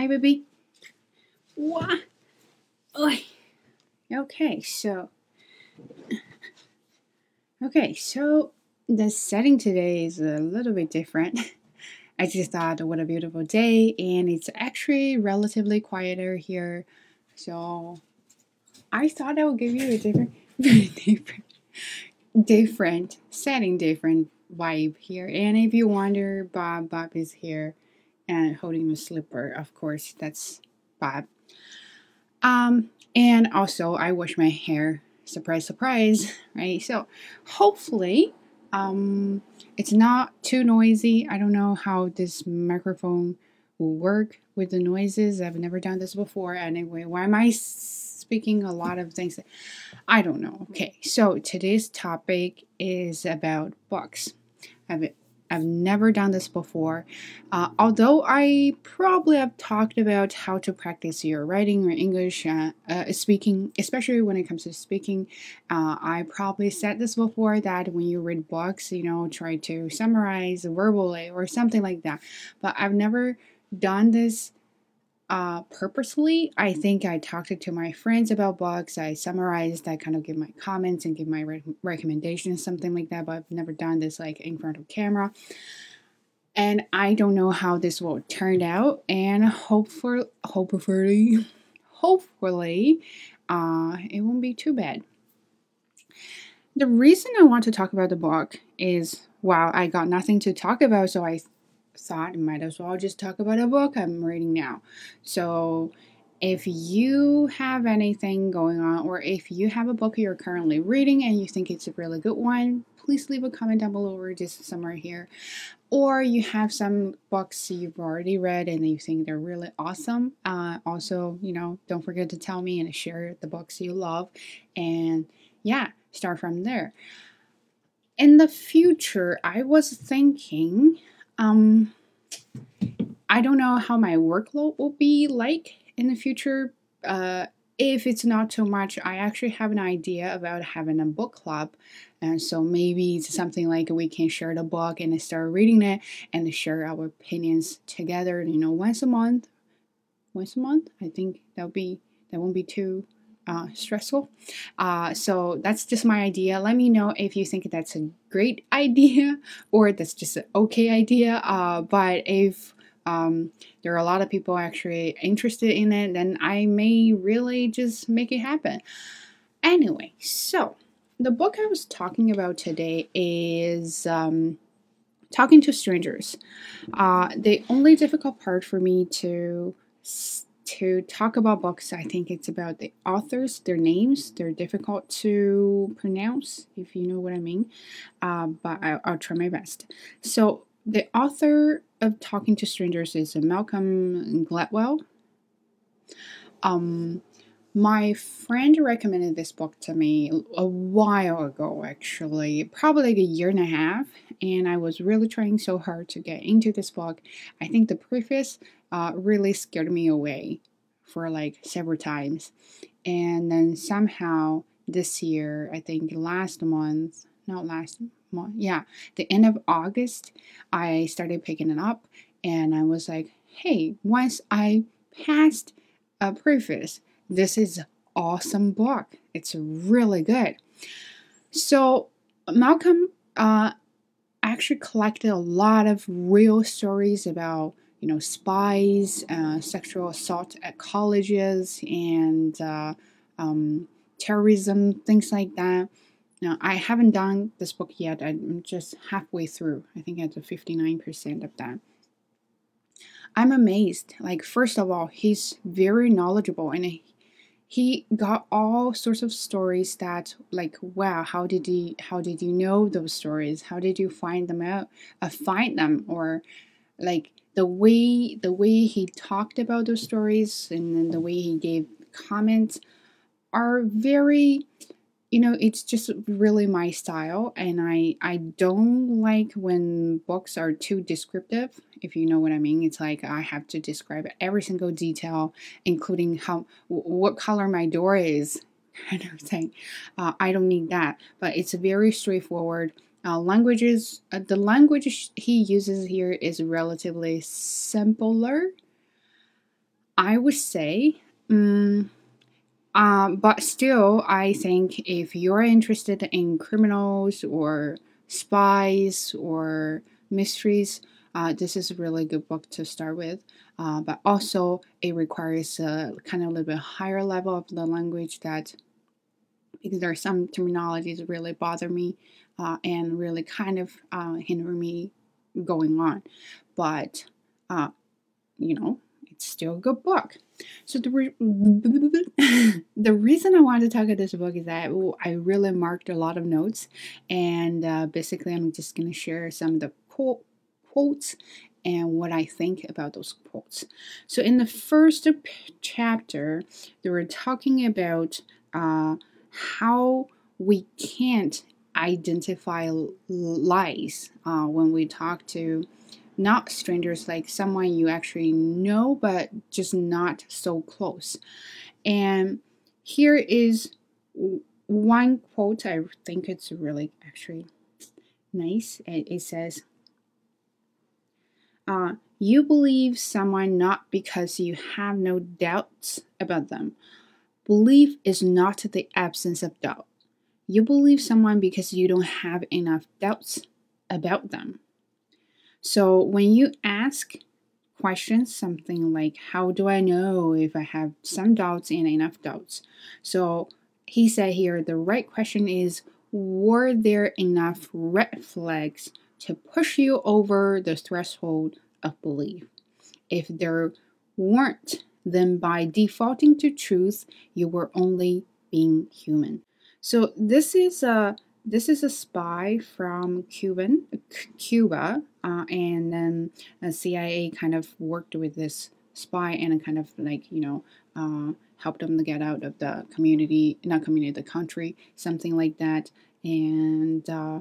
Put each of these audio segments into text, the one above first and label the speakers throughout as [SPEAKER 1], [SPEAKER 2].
[SPEAKER 1] Hi, baby. What? Okay, so. Okay, so the setting today is a little bit different. I just thought what a beautiful day, and it's actually relatively quieter here. So I thought I would give you a different, different, different setting, different vibe here. And if you wonder, Bob, Bob is here and holding a slipper. Of course, that's Bob. Um, and also I wash my hair. Surprise, surprise, right? So hopefully, um, it's not too noisy. I don't know how this microphone will work with the noises. I've never done this before. Anyway, why am I speaking a lot of things? I don't know. Okay, so today's topic is about books. I've I've never done this before. Uh, although I probably have talked about how to practice your writing or English uh, uh, speaking, especially when it comes to speaking. Uh, I probably said this before that when you read books, you know, try to summarize verbally or something like that. But I've never done this uh, purposely. I think I talked to my friends about books. I summarized, I kind of give my comments and give my re- recommendations, something like that. But I've never done this like in front of camera. And I don't know how this will turn out. And hopefully, hopefully, hopefully, uh, it won't be too bad. The reason I want to talk about the book is wow, I got nothing to talk about, so I thought might as well just talk about a book I'm reading now. So if you have anything going on, or if you have a book you're currently reading and you think it's a really good one, please leave a comment down below or just somewhere here. Or you have some books you've already read and you think they're really awesome. Uh, also, you know, don't forget to tell me and share the books you love. And yeah, start from there. In the future, I was thinking um, I don't know how my workload will be like in the future. Uh, if it's not too much, I actually have an idea about having a book club. And so maybe it's something like we can share the book and start reading it and share our opinions together, you know, once a month. Once a month? I think that'll be that won't be too uh, stressful. Uh, so that's just my idea. Let me know if you think that's a great idea or that's just an okay idea. Uh, but if um, there are a lot of people actually interested in it, then I may really just make it happen. Anyway, so the book I was talking about today is um, Talking to Strangers. Uh, the only difficult part for me to to talk about books, I think it's about the authors, their names. They're difficult to pronounce, if you know what I mean, uh, but I, will try my best. So, the author of Talking to Strangers is Malcolm Gladwell. Um, my friend recommended this book to me a while ago, actually, probably like a year and a half, and I was really trying so hard to get into this book. I think the preface uh, really scared me away for like several times, and then somehow this year, I think last month, not last month, yeah, the end of August, I started picking it up, and I was like, hey, once I passed a preface this is awesome book. It's really good. So Malcolm uh, actually collected a lot of real stories about you know spies, uh, sexual assault at colleges, and uh, um, terrorism, things like that. Now, I haven't done this book yet. I'm just halfway through. I think at the 59% of that. I'm amazed. Like, first of all, he's very knowledgeable and he got all sorts of stories that like wow how did he how did you know those stories how did you find them out uh, find them or like the way the way he talked about those stories and then the way he gave comments are very you know it's just really my style. And i i don't like when books are too descriptive if you know what i mean. It's like i have to describe every single detail including how what color my door is kind of thing. Uh, i don't need that. But it's very straightforward uh, languages uh, the language he uses here is relatively simpler I would say, um, um, but still, I think if you're interested in criminals or spies or mysteries, uh, this is a really good book to start with. Uh, but also, it requires a kind of a little bit higher level of the language that because there are some terminologies really bother me uh, and really kind of uh, hinder me going on. But, uh, you know, it's still a good book. So the re- the reason I wanted to talk about this book is that I really marked a lot of notes, and uh, basically I'm just gonna share some of the quote, quotes and what I think about those quotes. So in the first chapter, they were talking about uh, how we can't identify lies uh, when we talk to not strangers, like someone you actually know, but just not so close. And here is one quote, I think it's really actually nice. It, says, uh, You believe someone not because you have no doubts about them. Belief is not the absence of doubt. You believe someone because you don't have enough doubts about them. So when you ask questions, something like, How do I know if I have some doubts and enough doubts? So he said here the right question is, Were there enough red flags to push you over the threshold of belief? If there weren't, then by defaulting to truth, you were only being human. So this is a this is a spy from Cuban, Cuba, uh, and then the CIA kind of worked with this spy and kind of like you know uh, helped them to get out of the community, not community, the country, something like that, and uh,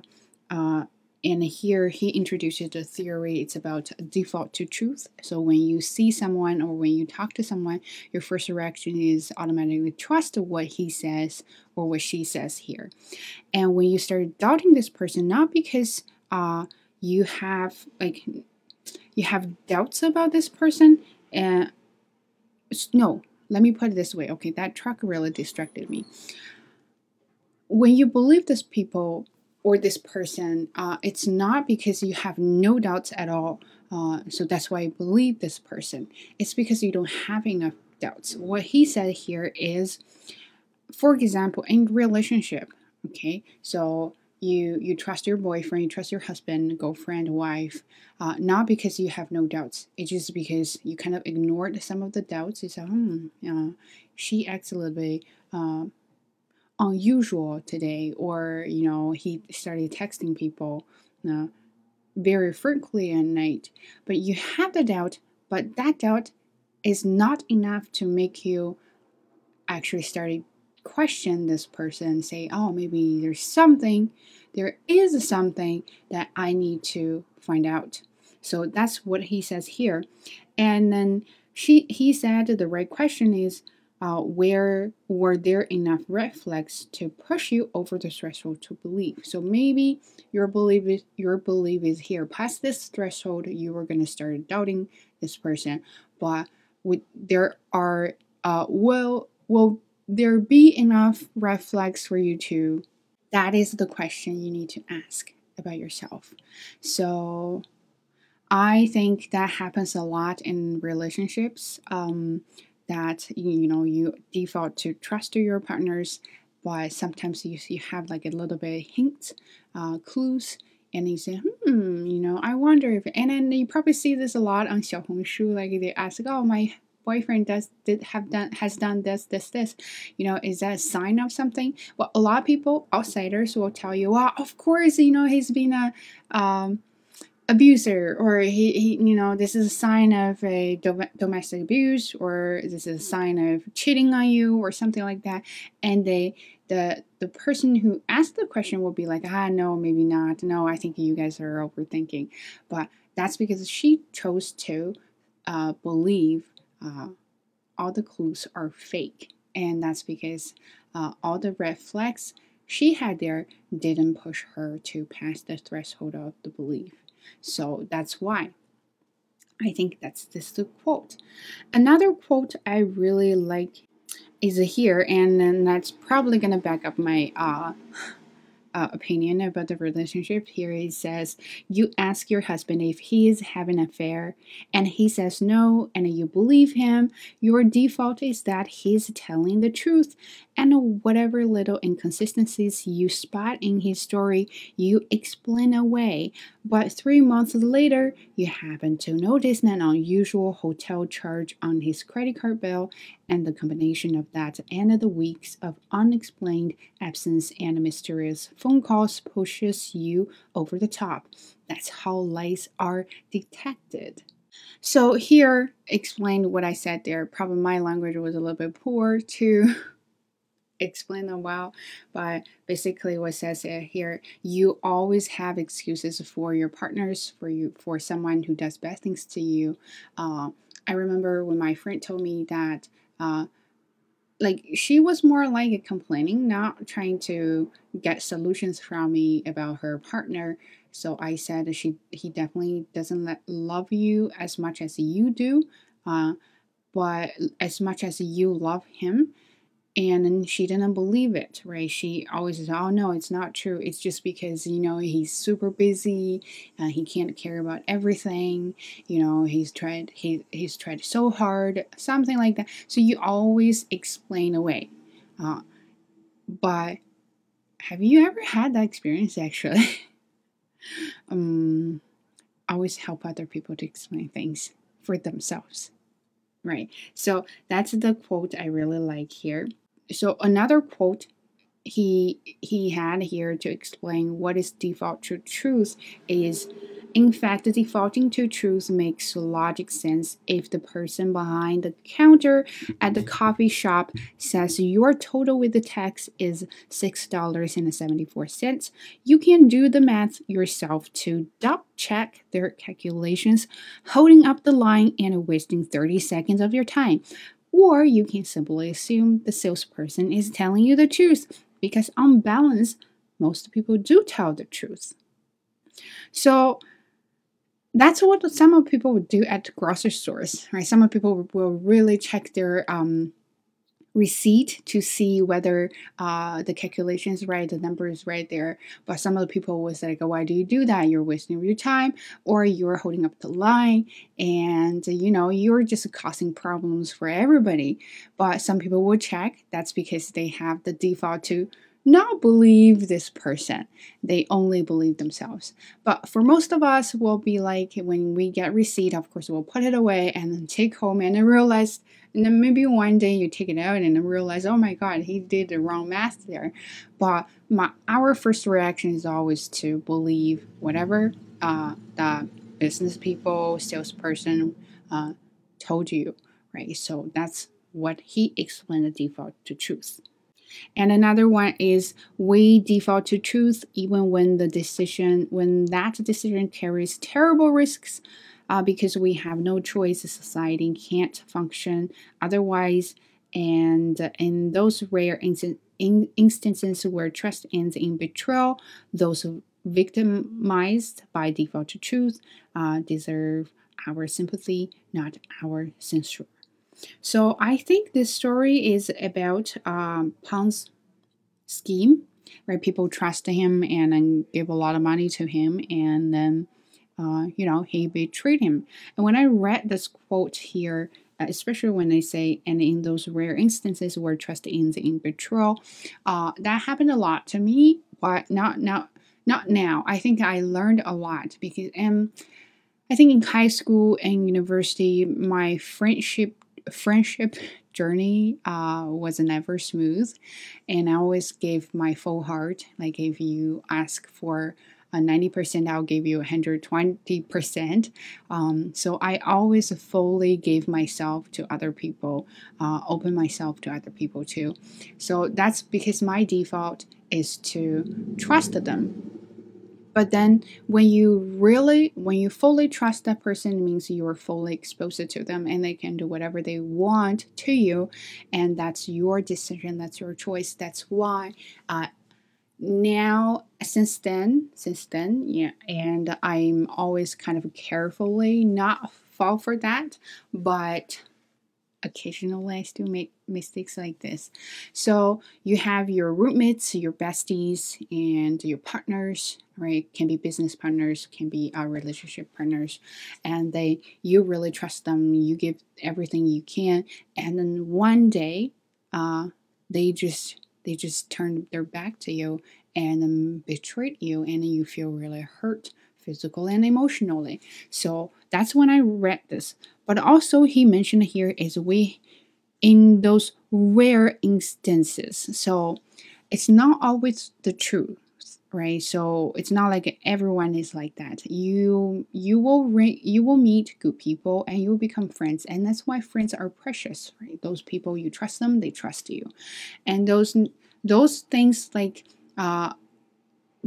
[SPEAKER 1] uh and here he introduces the theory. It's about default to truth. So when you see someone or when you talk to someone your first reaction is automatically trust what he says or what she says here. And when you start doubting this person not because uh, you have like you have doubts about this person and no let me put it this way okay that truck really distracted me. When you believe this people or this person, uh, it's not because you have no doubts at all. Uh, so that's why I believe this person. It's because you don't have enough doubts. What he said here is, for example, in relationship, okay, so you you trust your boyfriend, you trust your husband, girlfriend, wife, uh, not because you have no doubts. It's just because you kind of ignored some of the doubts. You said, hmm, uh, she acts a little bit uh, unusual today or you know he started texting people uh, very frequently at night. But you have the doubt but that doubt is not enough to make you actually start to question this person say oh maybe there's something there is something that i need to find out. So that's what he says here. And then she he said the right question is uh, where were there enough red flags to push you over the threshold to believe? So maybe your belief is, your belief is here past this threshold. You were gonna start doubting this person, but with there are uh, will will there be enough red flags for you to? That is the question you need to ask about yourself. So I think that happens a lot in relationships. Um, that you know you default to trust to your partners but sometimes you, you have like a little bit hint uh, clues and you say hmm you know i wonder if and then you probably see this a lot on xiaohongshu like they ask oh my boyfriend does did have done has done this this this. You know is that a sign of something? Well a lot of people outsiders will tell you well of course you know he's been a um, abuser or he, he you know this is a sign of a dom- domestic abuse or this is a sign of cheating on you or something like that. And they the the person who asked the question will be like ah no maybe not. No i think you guys are overthinking. But that's because she chose to uh, believe uh, all the clues are fake. And that's because uh, all the red flags she had there didn't push her to pass the threshold of the belief so that's why. I think that's this the quote. Another quote I really like is here, and then that's probably gonna back up my uh, uh, opinion about the relationship. Here it says, You ask your husband if he is having an affair, and he says no, and you believe him. Your default is that he's telling the truth, and whatever little inconsistencies you spot in his story, you explain away. But three months later, you happen to notice an unusual hotel charge on his credit card bill, and the combination of that and the weeks of unexplained absence and mysterious phone calls pushes you over the top. That's how lies are detected. So here explained what I said there. Probably my language was a little bit poor to explain them well, but basically what says here, you always have excuses for your partners, for you, for someone who does bad things to you. Uh, I remember when my friend told me that uh, like she was more like complaining, not trying to get solutions from me about her partner. So I said she he definitely doesn't let, love you as much as you do, uh, but as much as you love him and she didn't believe it right? She always says oh no it's not true. It's just because you know he's super busy uh, he can't care about everything you know he's tried he, he's tried so hard something like that. So you always explain away uh, but have you ever had that experience actually? Um always help other people to explain things for themselves right? So that's the quote i really like here so another quote he he had here to explain what is default to truth is in fact, defaulting to truth makes logic sense if the person behind the counter at the coffee shop says your total with the tax is $6.74. You can do the math yourself to double check their calculations, holding up the line and wasting 30 seconds of your time. Or you can simply assume the salesperson is telling you the truth because, on balance, most people do tell the truth. So, that's what some people would do at grocery stores, right? Some people will really check their um, receipt to see whether uh, the calculation is right, the number is right there. But some of the people was like, why do you do that? You're wasting your time or you're holding up the line and you know, you're just causing problems for everybody. But some people will check. That's because they have the default to not believe this person. They only believe themselves. But for most of us, we'll be like when we get receipt, of course, we'll put it away and then take home and then realize, and then maybe one day you take it out and then realize, oh my God, he did the wrong math there. But my our first reaction is always to believe whatever uh, the business people, salesperson uh, told you, right? So that's what he explained the default to truth. And another one is we default to truth even when the decision, when that decision carries terrible risks uh, because we have no choice. Society can't function otherwise. And in those rare in- instances where trust ends in betrayal, those victimized by default to truth uh, deserve our sympathy, not our censure. So I think this story is about um, Ponzi scheme, where people trust him and then give a lot of money to him, and then uh, you know he betrayed him. And when I read this quote here, uh, especially when they say, and in those rare instances where trust ends in betrayal, uh, that happened a lot to me, but not not not now. I think I learned a lot because um. I think in high school and university, my friendship friendship journey uh, was never smooth, and I always gave my full heart. Like if you ask for a 90%, I'll give you 120%. Um, so I always fully gave myself to other people, uh, open myself to other people too. So that's because my default is to trust them but then when you really, when you fully trust that person, it means you are fully exposed to them and they can do whatever they want to you. And that's your decision, that's your choice. That's why uh, now since then since then yeah and i'm always kind of carefully not fall for that, but occasionally I still make mistakes like this. So you have your roommates, your besties, and your partners, right? Can be business partners, can be our relationship partners, and they you really trust them. You give everything you can, and then one day, uh, they just they just turn their back to you and um, betrayed you, and you feel really hurt physical and emotionally. So that's when I read this. But also, he mentioned here is we, in those rare instances. So it's not always the truth right? So it's not like everyone is like that. You you will re- you will meet good people and you will become friends and that's why friends are precious right? Those people you trust them they trust you. And those those things like uh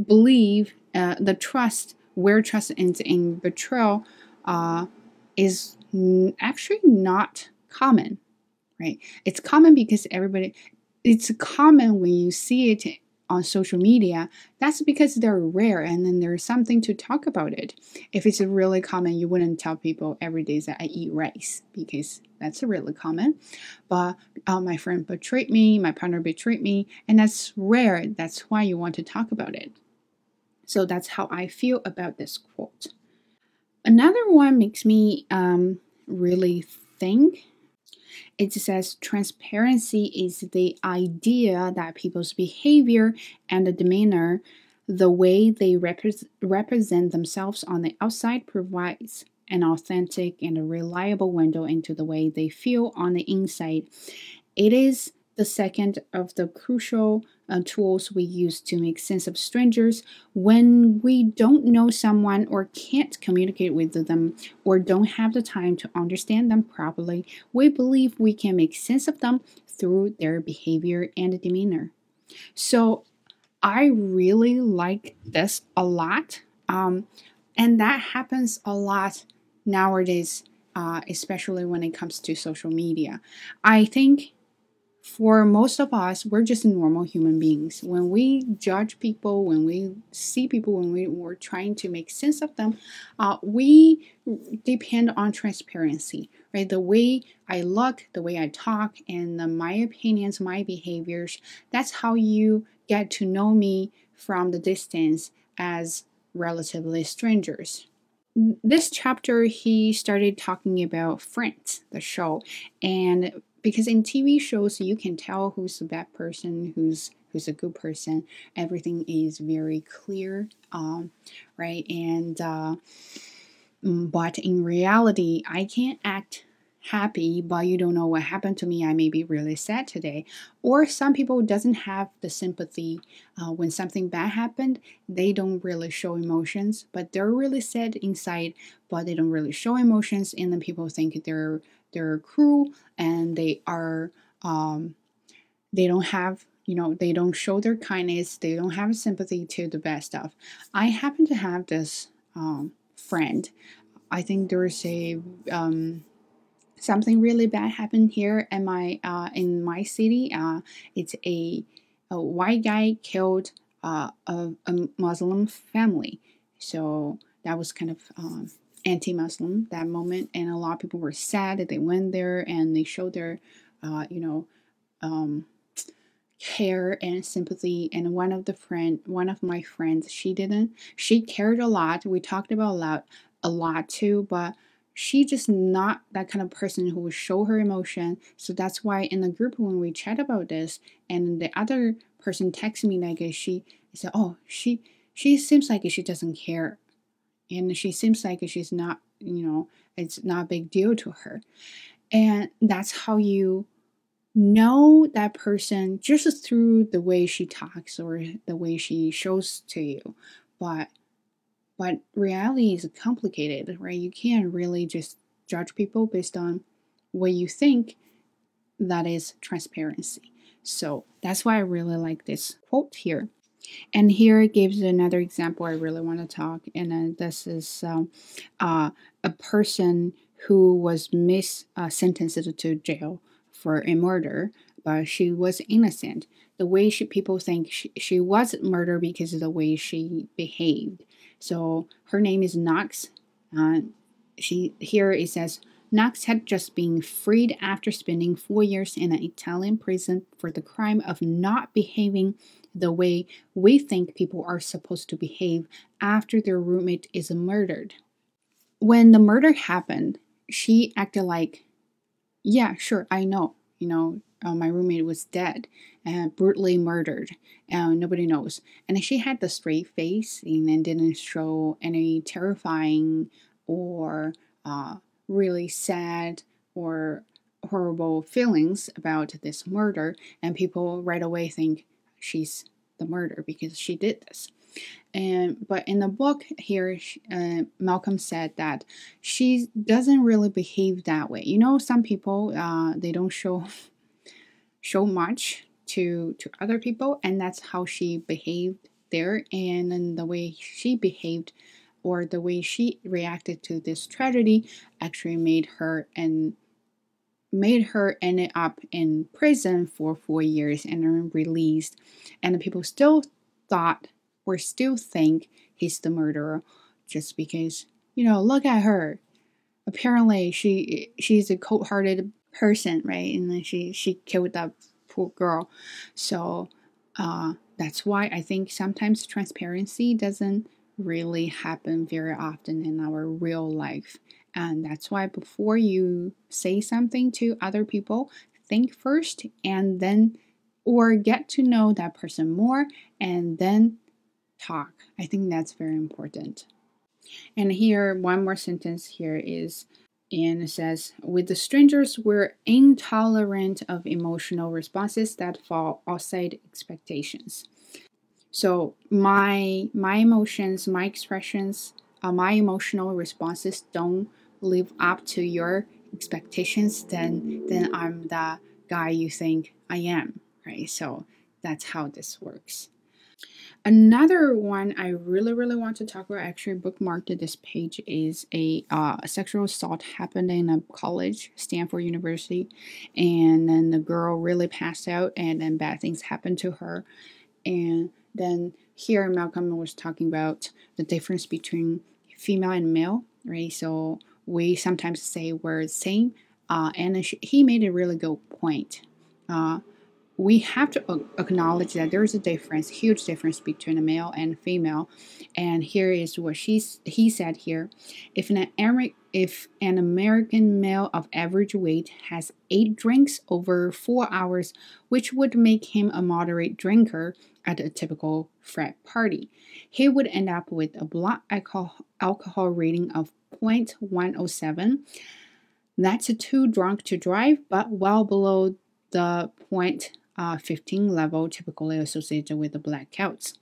[SPEAKER 1] believe uh, the trust where trust ends in betrayal uh, is actually not common, right? It's common because everybody, it's common when you see it on social media. That's because they're rare and then there's something to talk about it. If it's really common, you wouldn't tell people every day that I eat rice because that's really common. But uh, my friend betrayed me, my partner betrayed me, and that's rare. That's why you want to talk about it. So that's how I feel about this quote. Another one makes me um, really think. It says transparency is the idea that people's behavior and demeanor, the way they repre- represent themselves on the outside, provides an authentic and a reliable window into the way they feel on the inside. It is the second of the crucial uh, tools we use to make sense of strangers when we don't know someone or can't communicate with them or don't have the time to understand them properly. We believe we can make sense of them through their behavior and demeanor. So I really like this a lot. Um, and that happens a lot nowadays, uh, especially when it comes to social media. I think for most of us, we're just normal human beings. When we judge people, when we see people, when we, we're trying to make sense of them, uh, we depend on transparency, right? The way I look, the way I talk, and the, my opinions, my behaviors, that's how you get to know me from the distance as relatively strangers this chapter he started talking about Friends, the show, and because in TV shows you can tell who's a bad person, who's who's a good person. Everything is very clear, um, right? And uh, mm, but in reality, I can't act happy but you don't know what happened to me i may be really sad today. Or some people doesn't have the sympathy uh, when something bad happened they don't really show emotions but they're really sad inside but they don't really show emotions and then people think they're they're cruel and they are um, they don't have you know they don't show their kindness they don't have sympathy to the bad stuff. I happen to have this um, friend. I think there's a um, something really bad happened here in my uh, in my city. Uh, it's a, a white guy killed uh, a, a, Muslim family, so that was kind of um, anti-Muslim that moment, and a lot of people were sad that they went there and they showed their, uh, you know. Um, care and sympathy and one of the friend one of my friends she didn't she cared a lot we talked about a lot a lot too but she just not that kind of person who will show her emotion. So that's why in the group when we chat about this, and the other person texts me like she said, "Oh, she she seems like she doesn't care, and she seems like she's not, you know, it's not a big deal to her." And that's how you know that person just through the way she talks or the way she shows to you. But but reality is complicated, right? You can't really just judge people based on what you think that is transparency. So that's why I really like this quote here. And here it gives another example I really want to talk. And uh, this is um, uh, a person who was mis uh, sentenced to jail for a murder, but she was innocent. The way she, people think she, she was murdered because of the way she behaved. So her name is Knox. Uh, she here it says Knox had just been freed after spending four years in an Italian prison for the crime of not behaving the way we think people are supposed to behave after their roommate is murdered. When the murder happened, she acted like, Yeah, sure, I know. You know, uh, my roommate was dead and brutally murdered. and nobody knows. And she had the straight face and didn't show any terrifying or uh, really sad or horrible feelings about this murder. And people right away think she's the murderer because she did this. And but in the book here, uh, Malcolm said that she doesn't really behave that way. You know, some people uh, they don't show show much to to other people, and that's how she behaved there. And then the way she behaved or the way she reacted to this tragedy actually made her and made her end up in prison for four years and then released. And the people still thought or still think he's the murderer just because, you know, look at her. Apparently she she's a cold hearted person, right? And then she she killed that poor girl. So uh that's why I think sometimes transparency doesn't really happen very often in our real life. And that's why before you say something to other people, think first and then, or get to know that person more and then talk. I think that's very important. And here, one more sentence here is, and says, with the strangers, we're intolerant of emotional responses that fall outside expectations. So my my emotions, my expressions, uh, my emotional responses don't live up to your expectations, then then I'm the guy you think I am, right? So that's how this works. Another one I really, really want to talk about, I actually bookmarked this page, is a, uh, sexual assault happened in a college, Stanford University, and then the girl really passed out, and then bad things happened to her, and then here Malcolm was talking about the difference between female and male, right? So we sometimes say we're the same, uh, and he made a really good point. Uh, we have to acknowledge that there is a difference, huge difference between a male and female. And here is what she's he said here: if an if an American male of average weight has eight drinks over four hours, which would make him a moderate drinker at a typical frat party, he would end up with a blood alcohol, alcohol rating of 0.107. That's too drunk to drive, but well below the point uh, 15 level typically associated with the blackouts.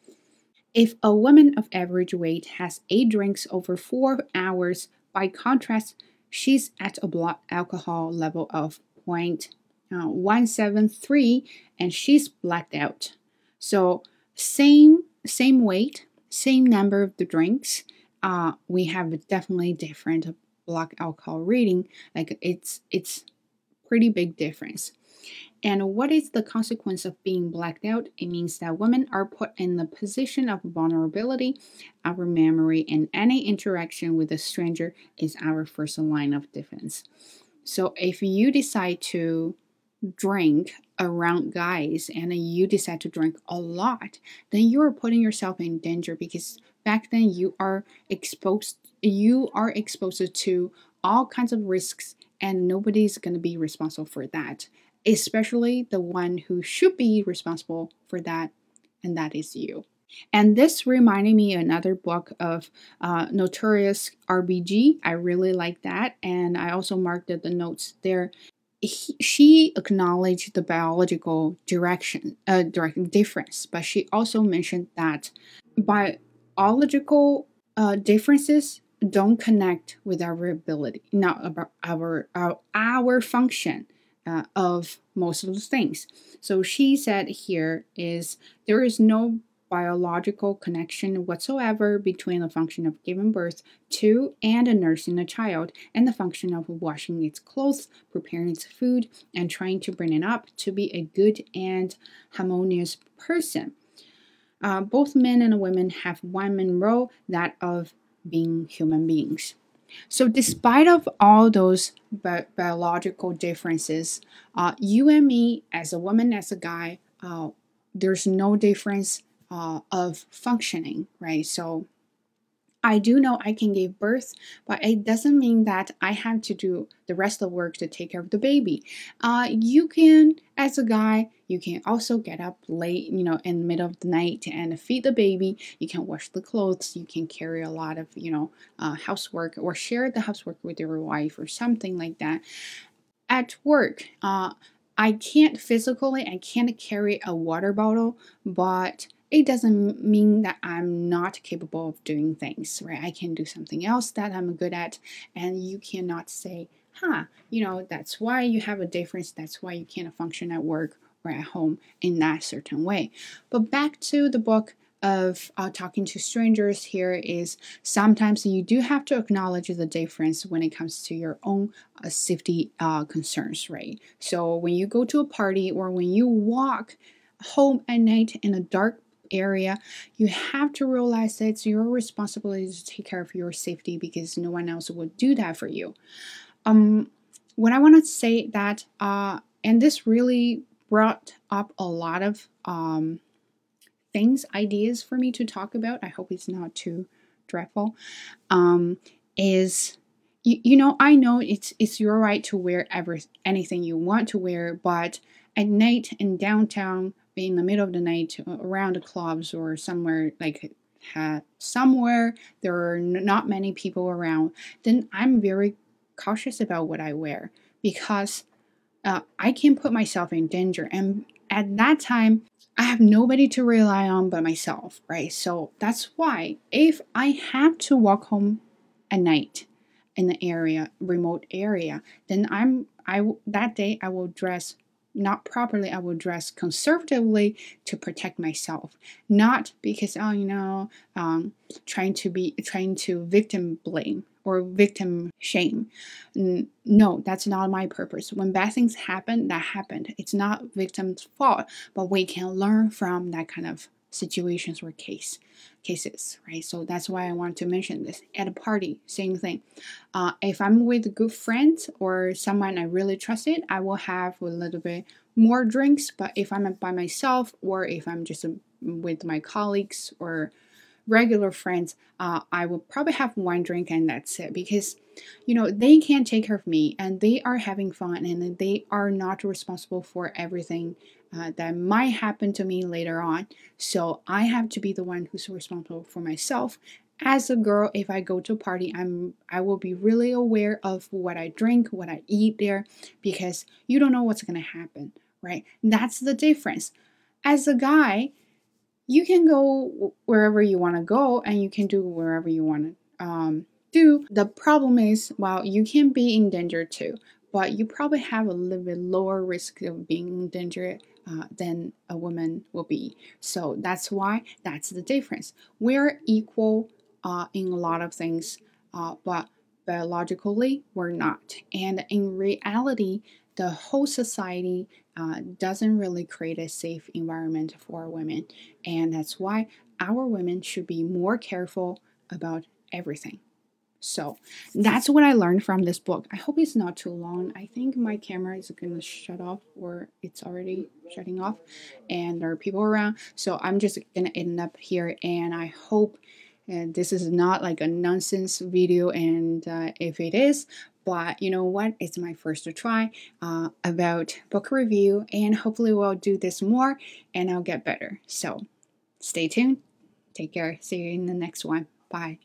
[SPEAKER 1] If a woman of average weight has eight drinks over four hours, by contrast, she's at a blood alcohol level of 0.173 and she's blacked out. So same same weight, same number of the drinks, uh, we have definitely different blood alcohol reading. Like it's it's pretty big difference. And what is the consequence of being blacked out? It means that women are put in the position of vulnerability. Our memory and any interaction with a stranger is our first line of defense. So if you decide to drink around guys and you decide to drink a lot, then you are putting yourself in danger because back then you are exposed you are exposed to all kinds of risks and nobody's going to be responsible for that especially the one who should be responsible for that, and that is you. And this reminded me another book of uh, Notorious RBG. I really like that, and I also marked the notes there. He, she acknowledged the biological direction, uh, direct difference, but she also mentioned that biological uh, differences don't connect with our ability, not about our our, our function uh, of most of the things. So she said here is there is no biological connection whatsoever between the function of giving birth to and nursing a child and the function of washing its clothes, preparing its food, and trying to bring it up to be a good and harmonious person. Uh, both men and women have one main role, that of being human beings. So, despite of all those bi- biological differences, uh, you and me, as a woman, as a guy, uh, there's no difference uh, of functioning, right? So, I do know I can give birth, but it doesn't mean that I have to do the rest of the work to take care of the baby. Uh, you can, as a guy, you can also get up late, you know, in the middle of the night and feed the baby. You can wash the clothes. You can carry a lot of, you know, uh, housework or share the housework with your wife or something like that. At work, uh, I can't physically, I can't carry a water bottle, but it doesn't mean that I'm not capable of doing things, right? I can do something else that I'm good at, and you cannot say, huh, you know, that's why you have a difference, that's why you can't function at work or at home in that certain way. But back to the book of uh, talking to strangers here is sometimes you do have to acknowledge the difference when it comes to your own uh, safety uh, concerns, right? So when you go to a party or when you walk home at night in a dark area, you have to realize that it's your responsibility to take care of your safety because no one else would do that for you. Um, what I want to say that, uh, and this really brought up a lot of um, things, ideas for me to talk about. I hope it's not too dreadful. Um, is you, you know I know it's it's your right to wear ever anything you want to wear, but at night in downtown in the middle of the night around the clubs or somewhere like somewhere there are not many people around, then I'm very cautious about what I wear because uh, I can put myself in danger. And at that time, I have nobody to rely on but myself, right? So that's why if I have to walk home at night in the area, remote area, then I'm I that day I will dress not properly, I will dress conservatively to protect myself, not because oh you know um, trying to be trying to victim blame or victim shame. No, that's not my purpose. When bad things happen, that happened. It's not victim's fault, but we can learn from that kind of situations or case cases right so that's why i want to mention this at a party same thing uh, if i'm with good friends or someone i really trusted i will have a little bit more drinks but if i'm by myself or if i'm just um, with my colleagues or regular friends uh, i will probably have one drink and that's it because you know they can't take care of me and they are having fun and they are not responsible for everything uh, that might happen to me later on. So I have to be the one who's responsible for myself. As a girl, if I go to a party, I'm I will be really aware of what I drink, what I eat there, because you don't know what's gonna happen, right? That's the difference. As a guy, you can go wherever you want to go and you can do wherever you want to um, do. The problem is, well, you can be in danger too, but you probably have a little bit lower risk of being in danger uh, than a woman will be. So that's why that's the difference. We're equal uh, in a lot of things, uh, but biologically we're not. And in reality, the whole society uh, doesn't really create a safe environment for women. And that's why our women should be more careful about everything. So that's what I learned from this book. I hope it's not too long. I think my camera is going to shut off or it's already shutting off and there are people around. So I'm just going to end up here and I hope and this is not like a nonsense video and uh, if it is but you know what? It's my first to try uh, about book review and hopefully we'll do this more and i'll get better. So stay tuned. Take care. See you in the next one. Bye